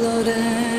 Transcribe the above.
floating